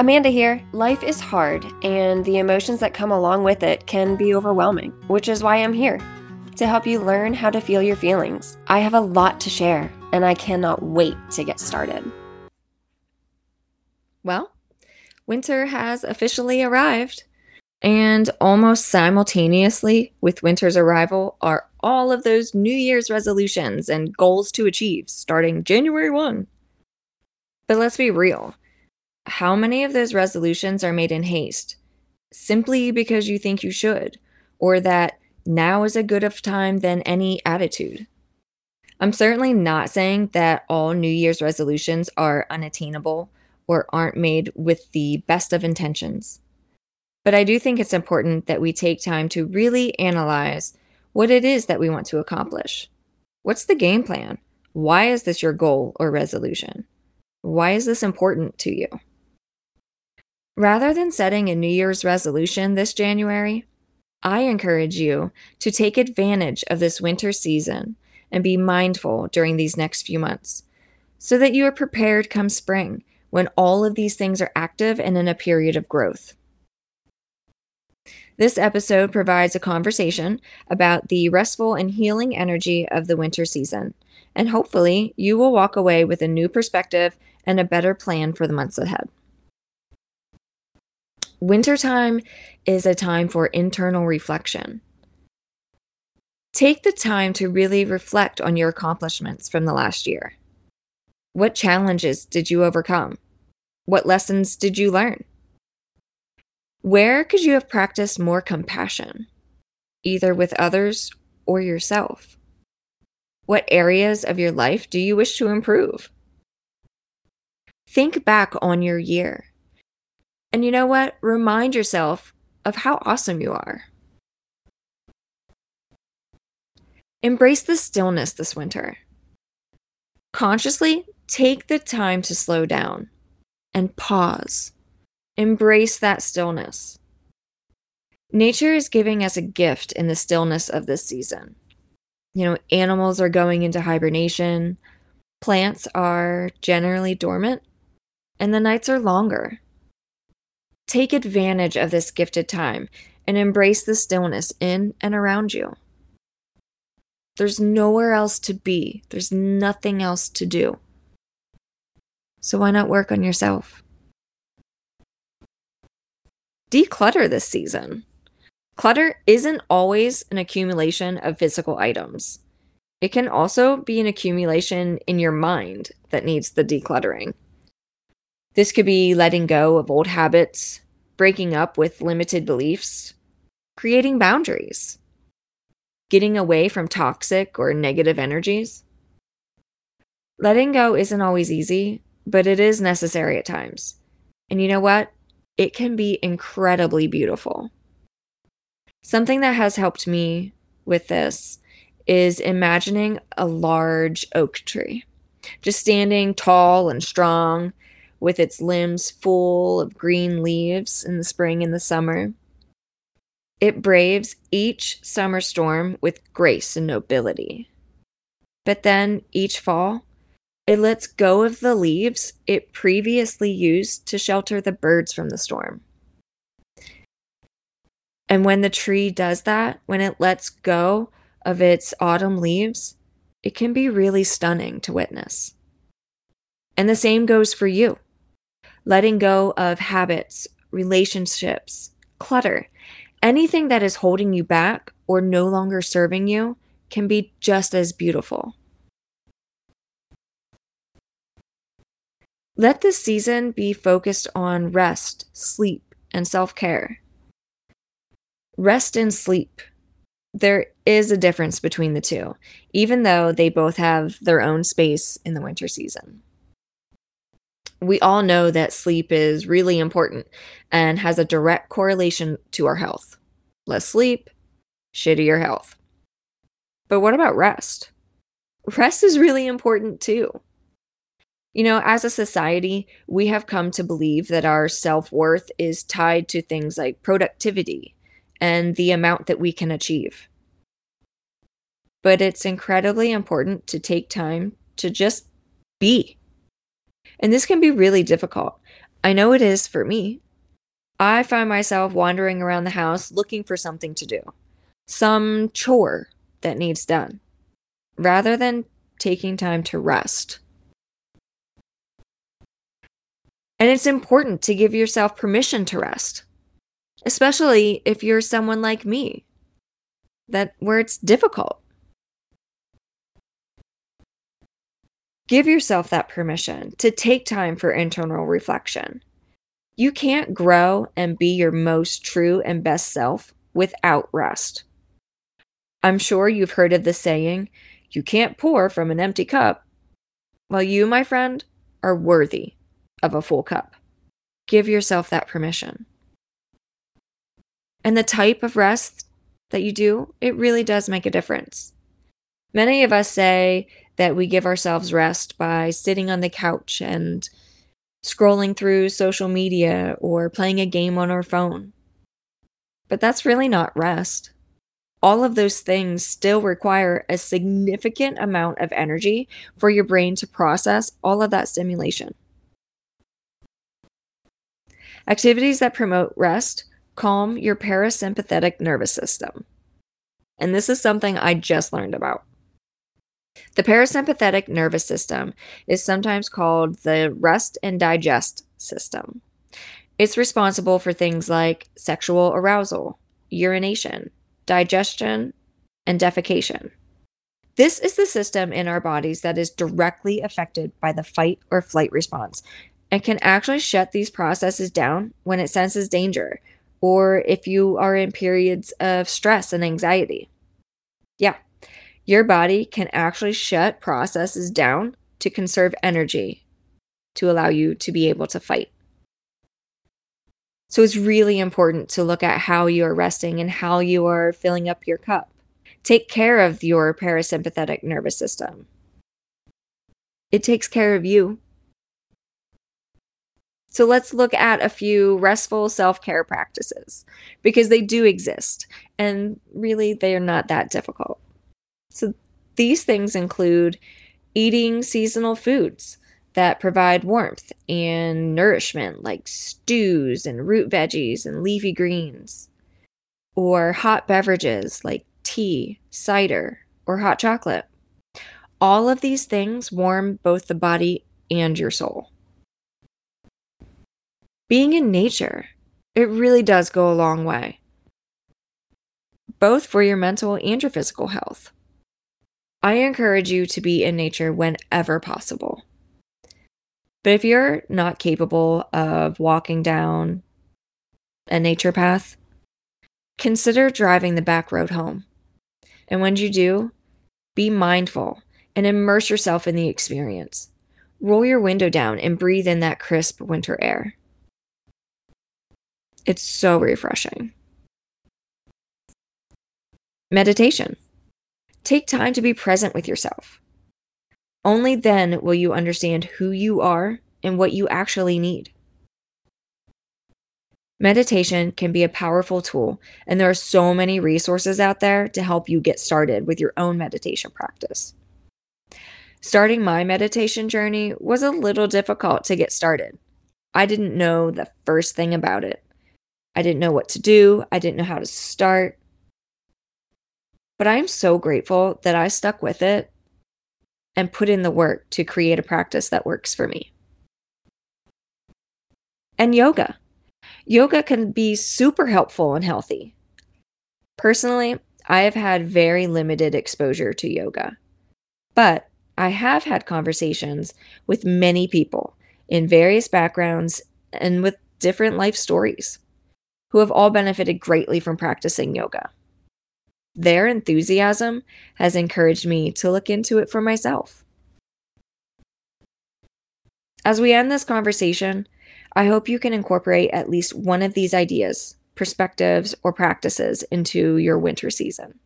Amanda here. Life is hard, and the emotions that come along with it can be overwhelming, which is why I'm here to help you learn how to feel your feelings. I have a lot to share, and I cannot wait to get started. Well, winter has officially arrived. And almost simultaneously with winter's arrival are all of those New Year's resolutions and goals to achieve starting January 1. But let's be real how many of those resolutions are made in haste? Simply because you think you should, or that now is a good of time than any attitude. I'm certainly not saying that all New Year's resolutions are unattainable or aren't made with the best of intentions. But I do think it's important that we take time to really analyze what it is that we want to accomplish. What's the game plan? Why is this your goal or resolution? Why is this important to you? Rather than setting a New Year's resolution this January, I encourage you to take advantage of this winter season and be mindful during these next few months so that you are prepared come spring when all of these things are active and in a period of growth. This episode provides a conversation about the restful and healing energy of the winter season, and hopefully, you will walk away with a new perspective and a better plan for the months ahead. Wintertime is a time for internal reflection. Take the time to really reflect on your accomplishments from the last year. What challenges did you overcome? What lessons did you learn? Where could you have practiced more compassion, either with others or yourself? What areas of your life do you wish to improve? Think back on your year and you know what? Remind yourself of how awesome you are. Embrace the stillness this winter. Consciously take the time to slow down and pause. Embrace that stillness. Nature is giving us a gift in the stillness of this season. You know, animals are going into hibernation, plants are generally dormant, and the nights are longer. Take advantage of this gifted time and embrace the stillness in and around you. There's nowhere else to be, there's nothing else to do. So why not work on yourself? Declutter this season. Clutter isn't always an accumulation of physical items. It can also be an accumulation in your mind that needs the decluttering. This could be letting go of old habits, breaking up with limited beliefs, creating boundaries, getting away from toxic or negative energies. Letting go isn't always easy, but it is necessary at times. And you know what? It can be incredibly beautiful. Something that has helped me with this is imagining a large oak tree, just standing tall and strong with its limbs full of green leaves in the spring and the summer. It braves each summer storm with grace and nobility. But then each fall, it lets go of the leaves it previously used to shelter the birds from the storm. And when the tree does that, when it lets go of its autumn leaves, it can be really stunning to witness. And the same goes for you letting go of habits, relationships, clutter. Anything that is holding you back or no longer serving you can be just as beautiful. Let this season be focused on rest, sleep, and self care. Rest and sleep. There is a difference between the two, even though they both have their own space in the winter season we all know that sleep is really important and has a direct correlation to our health. Less sleep, shittier health. But what about rest? Rest is really important too. You know, as a society, we have come to believe that our self worth is tied to things like productivity and the amount that we can achieve. But it's incredibly important to take time to just be and this can be really difficult. I know it is for me. I find myself wandering around the house looking for something to do, some chore that needs done, rather than taking time to rest. And it's important to give yourself permission to rest, especially if you're someone like me, that where it's difficult. Give yourself that permission to take time for internal reflection. You can't grow and be your most true and best self without rest. I'm sure you've heard of the saying, you can't pour from an empty cup. Well, you, my friend, are worthy of a full cup. Give yourself that permission. And the type of rest that you do, it really does make a difference. Many of us say that we give ourselves rest by sitting on the couch and scrolling through social media or playing a game on our phone. But that's really not rest. All of those things still require a significant amount of energy for your brain to process all of that stimulation. Activities that promote rest calm your parasympathetic nervous system. And this is something I just learned about. The parasympathetic nervous system is sometimes called the rest and digest system. It's responsible for things like sexual arousal, urination, digestion, and defecation. This is the system in our bodies that is directly affected by the fight or flight response and can actually shut these processes down when it senses danger or if you are in periods of stress and anxiety. Yeah, your body can actually shut processes down to conserve energy to allow you to be able to fight. So it's really important to look at how you are resting and how you are filling up your cup. Take care of your parasympathetic nervous system. It takes care of you. So let's look at a few restful self care practices because they do exist and really they are not that difficult. So these things include eating seasonal foods that provide warmth and nourishment, like stews and root veggies and leafy greens, or hot beverages like tea, cider, or hot chocolate. All of these things warm both the body and your soul. Being in nature, it really does go a long way, both for your mental and your physical health. I encourage you to be in nature whenever possible. But if you're not capable of walking down a nature path, consider driving the back road home. And when you do, be mindful and immerse yourself in the experience. Roll your window down and breathe in that crisp winter air. It's so refreshing. Meditation. Take time to be present with yourself. Only then will you understand who you are and what you actually need. Meditation can be a powerful tool, and there are so many resources out there to help you get started with your own meditation practice. Starting my meditation journey was a little difficult to get started. I didn't know the first thing about it. I didn't know what to do, I didn't know how to start. But I'm so grateful that I stuck with it and put in the work to create a practice that works for me. And yoga. Yoga can be super helpful and healthy. Personally, I have had very limited exposure to yoga, but I have had conversations with many people in various backgrounds and with different life stories who have all benefited greatly from practicing yoga. Their enthusiasm has encouraged me to look into it for myself. As we end this conversation, I hope you can incorporate at least one of these ideas, perspectives, or practices into your winter season.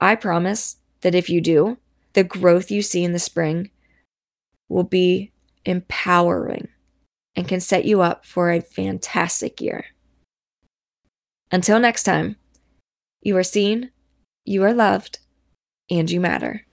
I promise that if you do, the growth you see in the spring will be empowering and can set you up for a fantastic year. Until next time, you are seen, you are loved, and you matter.